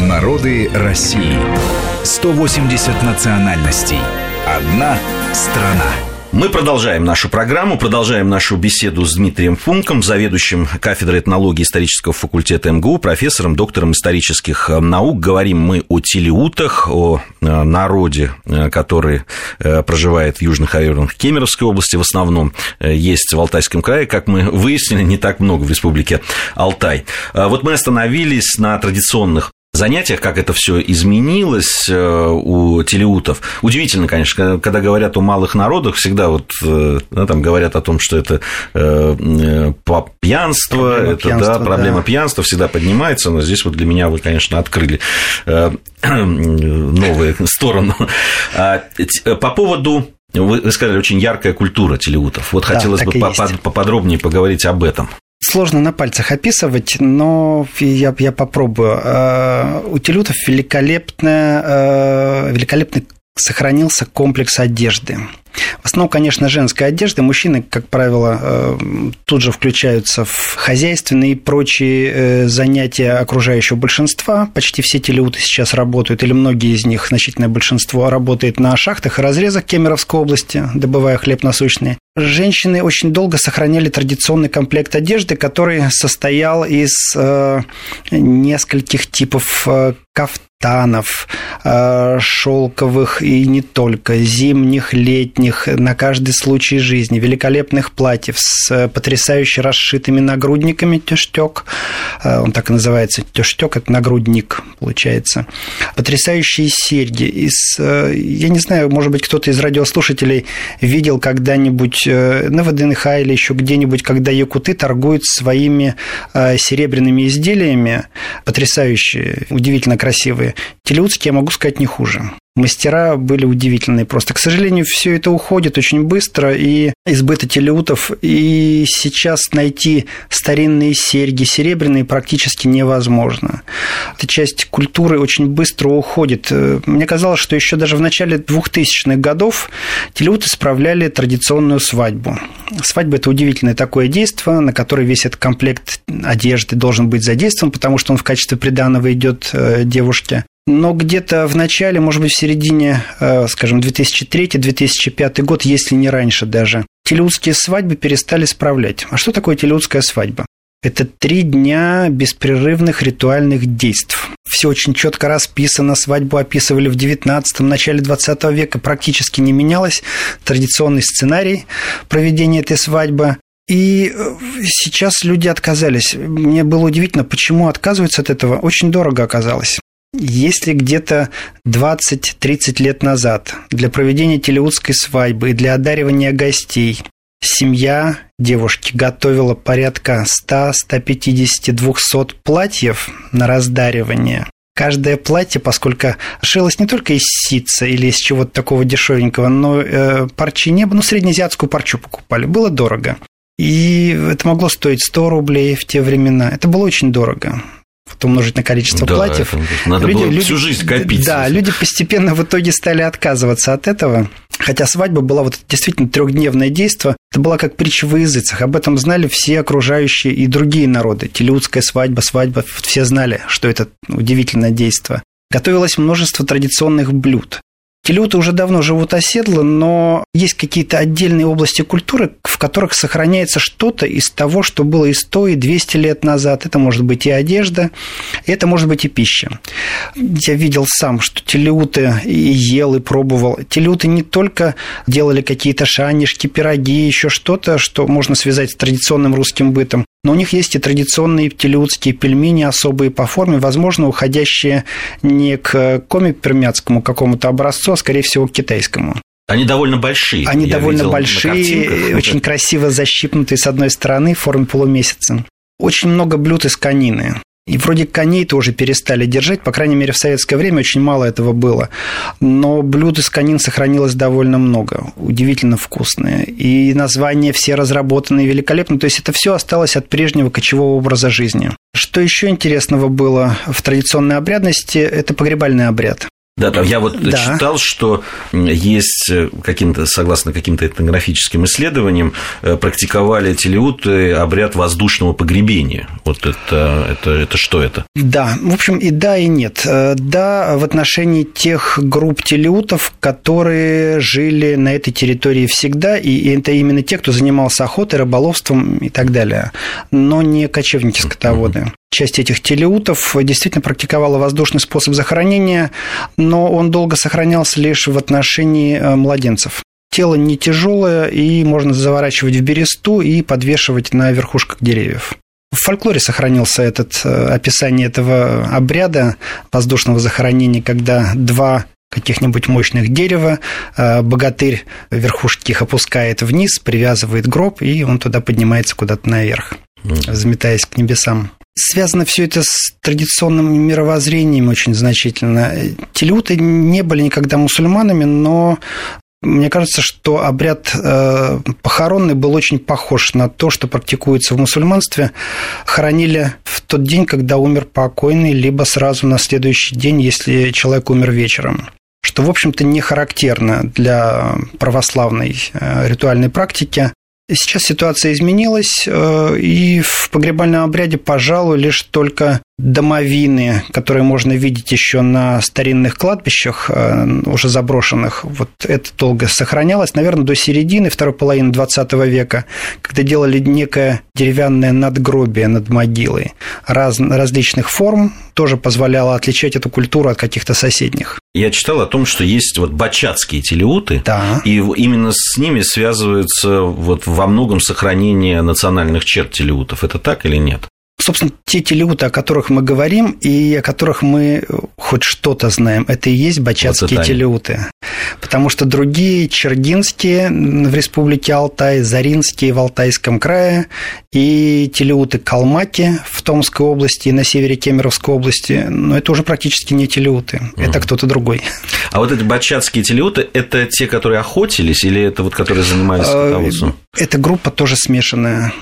Народы России. 180 национальностей. Одна страна. Мы продолжаем нашу программу, продолжаем нашу беседу с Дмитрием Функом, заведующим кафедрой этнологии исторического факультета МГУ, профессором, доктором исторических наук. Говорим мы о телеутах, о э, народе, э, который э, проживает в южных районах Кемеровской области в основном, есть в Алтайском крае, как мы выяснили, не так много в республике Алтай. Вот мы остановились на традиционных занятиях, как это все изменилось э, у телеутов. Удивительно, конечно, когда говорят о малых народах, всегда вот э, там говорят о том, что это э, пьянство, проблема это пьянства, да, проблема да. пьянства всегда поднимается, но здесь вот для меня вы, конечно, открыли новую сторону. А, по поводу вы сказали, очень яркая культура телеутов. Вот да, хотелось бы поподробнее поговорить об этом. Сложно на пальцах описывать, но я, я попробую. Э, у телютов великолепная, э, великолепный сохранился комплекс одежды. В основном, конечно, женская одежда. Мужчины, как правило, э, тут же включаются в хозяйственные и прочие э, занятия окружающего большинства. Почти все телеуты сейчас работают, или многие из них, значительное большинство, работает на шахтах и разрезах Кемеровской области, добывая хлеб насущный. Женщины очень долго сохраняли традиционный комплект одежды, который состоял из э, нескольких типов э, кафтанов, э, шелковых и не только, зимних, летних, на каждый случай жизни, великолепных платьев с потрясающе расшитыми нагрудниками тюштек. Э, он так и называется, тюштек – это нагрудник, получается. Потрясающие серьги. Из, э, я не знаю, может быть, кто-то из радиослушателей видел когда-нибудь на ВДНХ или еще где-нибудь, когда якуты торгуют своими серебряными изделиями, потрясающие, удивительно красивые. Телеутские, я могу сказать, не хуже. Мастера были удивительные просто. К сожалению, все это уходит очень быстро, и избыто телеутов, и сейчас найти старинные серьги серебряные практически невозможно. Эта часть культуры очень быстро уходит. Мне казалось, что еще даже в начале 2000-х годов телеуты справляли традиционную свадьбу. Свадьба – это удивительное такое действие, на которое весь этот комплект одежды должен быть задействован, потому что он в качестве приданого идет э, девушке. Но где-то в начале, может быть, в середине, э, скажем, 2003-2005 год, если не раньше даже, телеутские свадьбы перестали справлять. А что такое телеутская свадьба? Это три дня беспрерывных ритуальных действий. Все очень четко расписано, свадьбу описывали в 19-м, начале 20 века, практически не менялось. Традиционный сценарий проведения этой свадьбы. И э, сейчас люди отказались. Мне было удивительно, почему отказываются от этого. Очень дорого оказалось. Если где-то 20-30 лет назад для проведения телеутской свадьбы и для одаривания гостей семья девушки готовила порядка 100, 150, 200 платьев на раздаривание, Каждое платье, поскольку шилось не только из ситца или из чего-то такого дешевенького, но э, парчи неба, ну, среднеазиатскую парчу покупали, было дорого. И это могло стоить 100 рублей в те времена. Это было очень дорого умножить на количество да, платьев. Надо люди, было люди, всю жизнь копить. Да, люди постепенно в итоге стали отказываться от этого. Хотя свадьба была вот действительно трехдневное действие. Это была как притча в языцах. Об этом знали все окружающие и другие народы. Телеутская свадьба, свадьба. Все знали, что это удивительное действие. Готовилось множество традиционных блюд. Телюты уже давно живут оседло, но есть какие-то отдельные области культуры, которых сохраняется что-то из того, что было и 100, и 200 лет назад. Это может быть и одежда, это может быть и пища. Я видел сам, что телеуты и ел, и пробовал. Телеуты не только делали какие-то шанишки, пироги, еще что-то, что можно связать с традиционным русским бытом, но у них есть и традиционные телеутские пельмени, особые по форме, возможно, уходящие не к коми-пермяцкому какому-то образцу, а, скорее всего, к китайскому. Они довольно большие. Они довольно большие, очень красиво защипнутые с одной стороны в форме полумесяца. Очень много блюд из конины. И вроде коней тоже перестали держать, по крайней мере, в советское время очень мало этого было. Но блюд из конин сохранилось довольно много, удивительно вкусные. И названия все разработанные великолепно. То есть это все осталось от прежнего кочевого образа жизни. Что еще интересного было в традиционной обрядности, это погребальный обряд. Да, там я вот да. читал, что есть э, каким-то, согласно каким-то этнографическим исследованиям, э, практиковали телеуты обряд воздушного погребения. Вот это, это, это что это? Да, в общем, и да, и нет. Э, да, в отношении тех групп телеутов, которые жили на этой территории всегда, и это именно те, кто занимался охотой, рыболовством и так далее, но не кочевники-скотоводы. Часть этих телеутов действительно практиковала воздушный способ захоронения, но он долго сохранялся лишь в отношении э, младенцев. Тело не тяжелое, и можно заворачивать в бересту и подвешивать на верхушках деревьев. В фольклоре сохранился этот, э, описание этого обряда воздушного захоронения, когда два каких-нибудь мощных дерева, э, богатырь верхушки их опускает вниз, привязывает гроб, и он туда поднимается куда-то наверх, взметаясь к небесам. Связано все это с традиционным мировоззрением очень значительно. Телеуты не были никогда мусульманами, но мне кажется, что обряд э, похоронный был очень похож на то, что практикуется в мусульманстве. Хоронили в тот день, когда умер покойный, либо сразу на следующий день, если человек умер вечером что, в общем-то, не характерно для православной э, ритуальной практики. Сейчас ситуация изменилась, э, и в погребальном обряде, пожалуй, лишь только домовины, которые можно видеть еще на старинных кладбищах, э, уже заброшенных. Вот это долго сохранялось, наверное, до середины, второй половины 20 века, когда делали некое деревянное надгробие над могилой раз, различных форм, тоже позволяло отличать эту культуру от каких-то соседних. Я читал о том, что есть вот бачатские телеуты, да. и именно с ними связывается вот во многом сохранение национальных черт телеутов. Это так или нет? Собственно, те телеуты, о которых мы говорим, и о которых мы хоть что-то знаем, это и есть бачатские вот телеуты. Потому что другие, чердинские в республике Алтай, заринские в Алтайском крае, и телеуты Калмаки в Томской области и на севере Кемеровской области, но это уже практически не телеуты, угу. это кто-то другой. А вот эти бачатские телеуты, это те, которые охотились, или это вот которые занимались скотоводством? Эта группа тоже смешанная.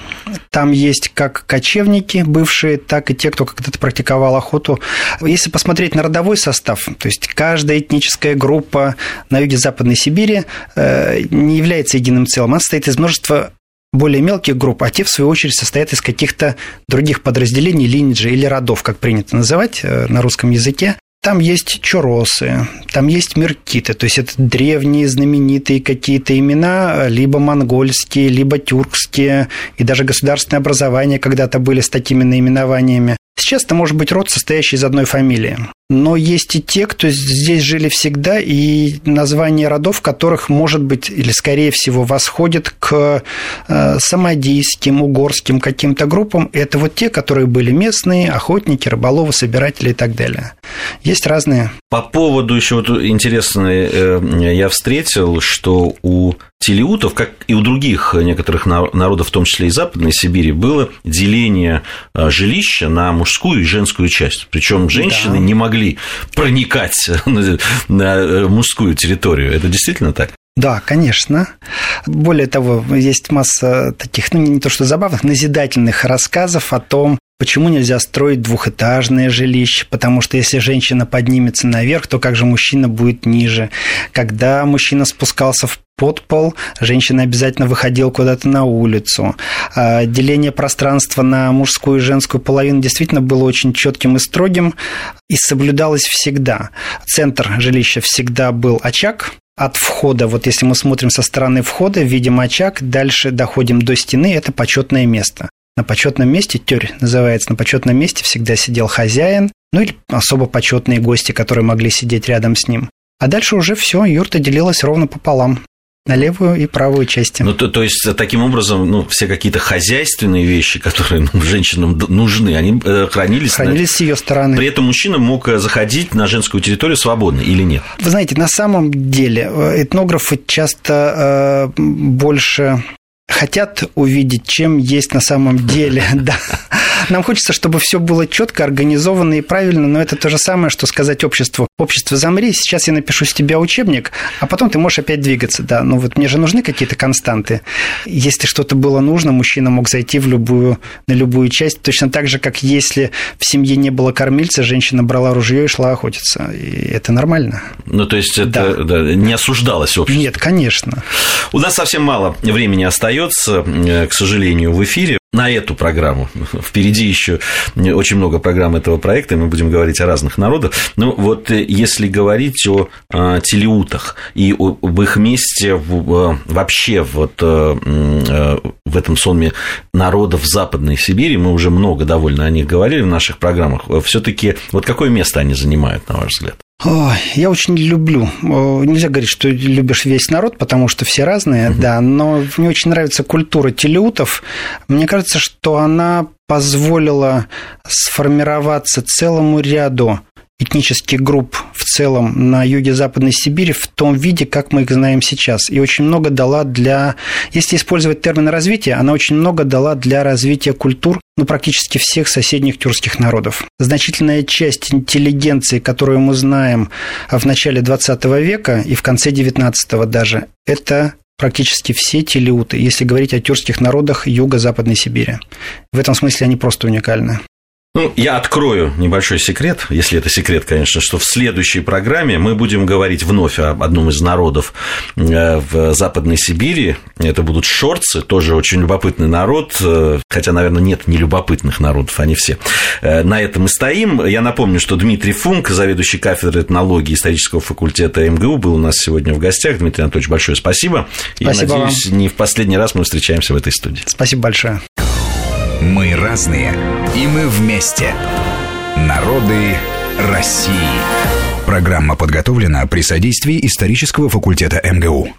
Там есть как кочевники бывшие, так и те, кто когда-то практиковал охоту. Если посмотреть на родовой состав, то есть каждая этническая группа на юге Западной Сибири э, не является единым целым. Она состоит из множества более мелких групп, а те, в свою очередь, состоят из каких-то других подразделений, линиджей или родов, как принято называть э, на русском языке. Там есть чуросы, там есть меркиты, то есть это древние знаменитые какие-то имена, либо монгольские, либо тюркские, и даже государственные образования когда-то были с такими наименованиями. Сейчас это может быть род, состоящий из одной фамилии. Но есть и те, кто здесь жили всегда, и названия родов, которых, может быть, или скорее всего, восходят к э, самодийским, угорским каким-то группам. Это вот те, которые были местные, охотники, рыболовы, собиратели и так далее. Есть разные. По поводу еще вот интересное, э, я встретил, что у телеутов, как и у других некоторых народов, в том числе и Западной Сибири, было деление э, жилища на мужскую и женскую часть. Причем женщины да. не могли проникать на э, мужскую территорию. Это действительно так? Да, конечно. Более того, есть масса таких, ну, не то что забавных, назидательных рассказов о том, Почему нельзя строить двухэтажное жилище? Потому что если женщина поднимется наверх, то как же мужчина будет ниже? Когда мужчина спускался в подпол, женщина обязательно выходила куда-то на улицу. А деление пространства на мужскую и женскую половину действительно было очень четким и строгим и соблюдалось всегда. Центр жилища всегда был очаг, от входа, вот если мы смотрим со стороны входа, видим очаг, дальше доходим до стены, это почетное место. На почетном месте, тёрь называется, на почетном месте всегда сидел хозяин, ну или особо почетные гости, которые могли сидеть рядом с ним. А дальше уже все, юрта делилась ровно пополам на левую и правую части. Ну, то, то есть, таким образом, ну, все какие-то хозяйственные вещи, которые ну, женщинам нужны, они э, хранились... Хранились на... с ее стороны. При этом мужчина мог э, заходить на женскую территорию свободно или нет? Вы знаете, на самом деле э, этнографы часто э, больше хотят увидеть, чем есть на самом деле. Да. Нам хочется, чтобы все было четко, организовано и правильно, но это то же самое, что сказать обществу. Общество, замри, сейчас я напишу с тебя учебник, а потом ты можешь опять двигаться. Да, ну вот мне же нужны какие-то константы. Если что-то было нужно, мужчина мог зайти в любую, на любую часть. Точно так же, как если в семье не было кормильца, женщина брала ружье и шла охотиться. И это нормально. Ну, то есть это да. Да, не осуждалось общество? Нет, конечно. У нас совсем мало времени остается, э, к сожалению, в эфире на эту программу. Впереди еще очень много программ этого проекта, и мы будем говорить о разных народах. Но вот э, если говорить о, а, телеутах и об их месте в, вообще вот э, э, в этом сонме народов Западной Сибири, мы уже много довольно о них говорили в наших программах, все-таки вот какое место они занимают, на ваш взгляд? Я очень люблю. Нельзя говорить, что любишь весь народ, потому что все разные, угу. да, но мне очень нравится культура телеутов. Мне кажется, что она позволила сформироваться целому ряду этнических групп целом на юге Западной Сибири в том виде, как мы их знаем сейчас. И очень много дала для, если использовать термин развития, она очень много дала для развития культур ну, практически всех соседних тюркских народов. Значительная часть интеллигенции, которую мы знаем в начале 20 века и в конце 19 даже, это практически все телеуты, если говорить о тюркских народах юго-западной Сибири. В этом смысле они просто уникальны. Ну, я открою небольшой секрет, если это секрет, конечно, что в следующей программе мы будем говорить вновь об одном из народов э, в Западной Сибири. Это будут шорцы, тоже очень любопытный народ, э, хотя, наверное, нет нелюбопытных народов, они все. Э, на этом мы стоим. Я напомню, что Дмитрий Функ, заведующий кафедрой этнологии исторического факультета МГУ, был у нас сегодня в гостях. Дмитрий Анатольевич, большое спасибо. Спасибо И, надеюсь, вам. не в последний раз мы встречаемся в этой студии. Спасибо большое. Мы разные, и мы вместе. Народы России. Программа подготовлена при содействии исторического факультета МГУ.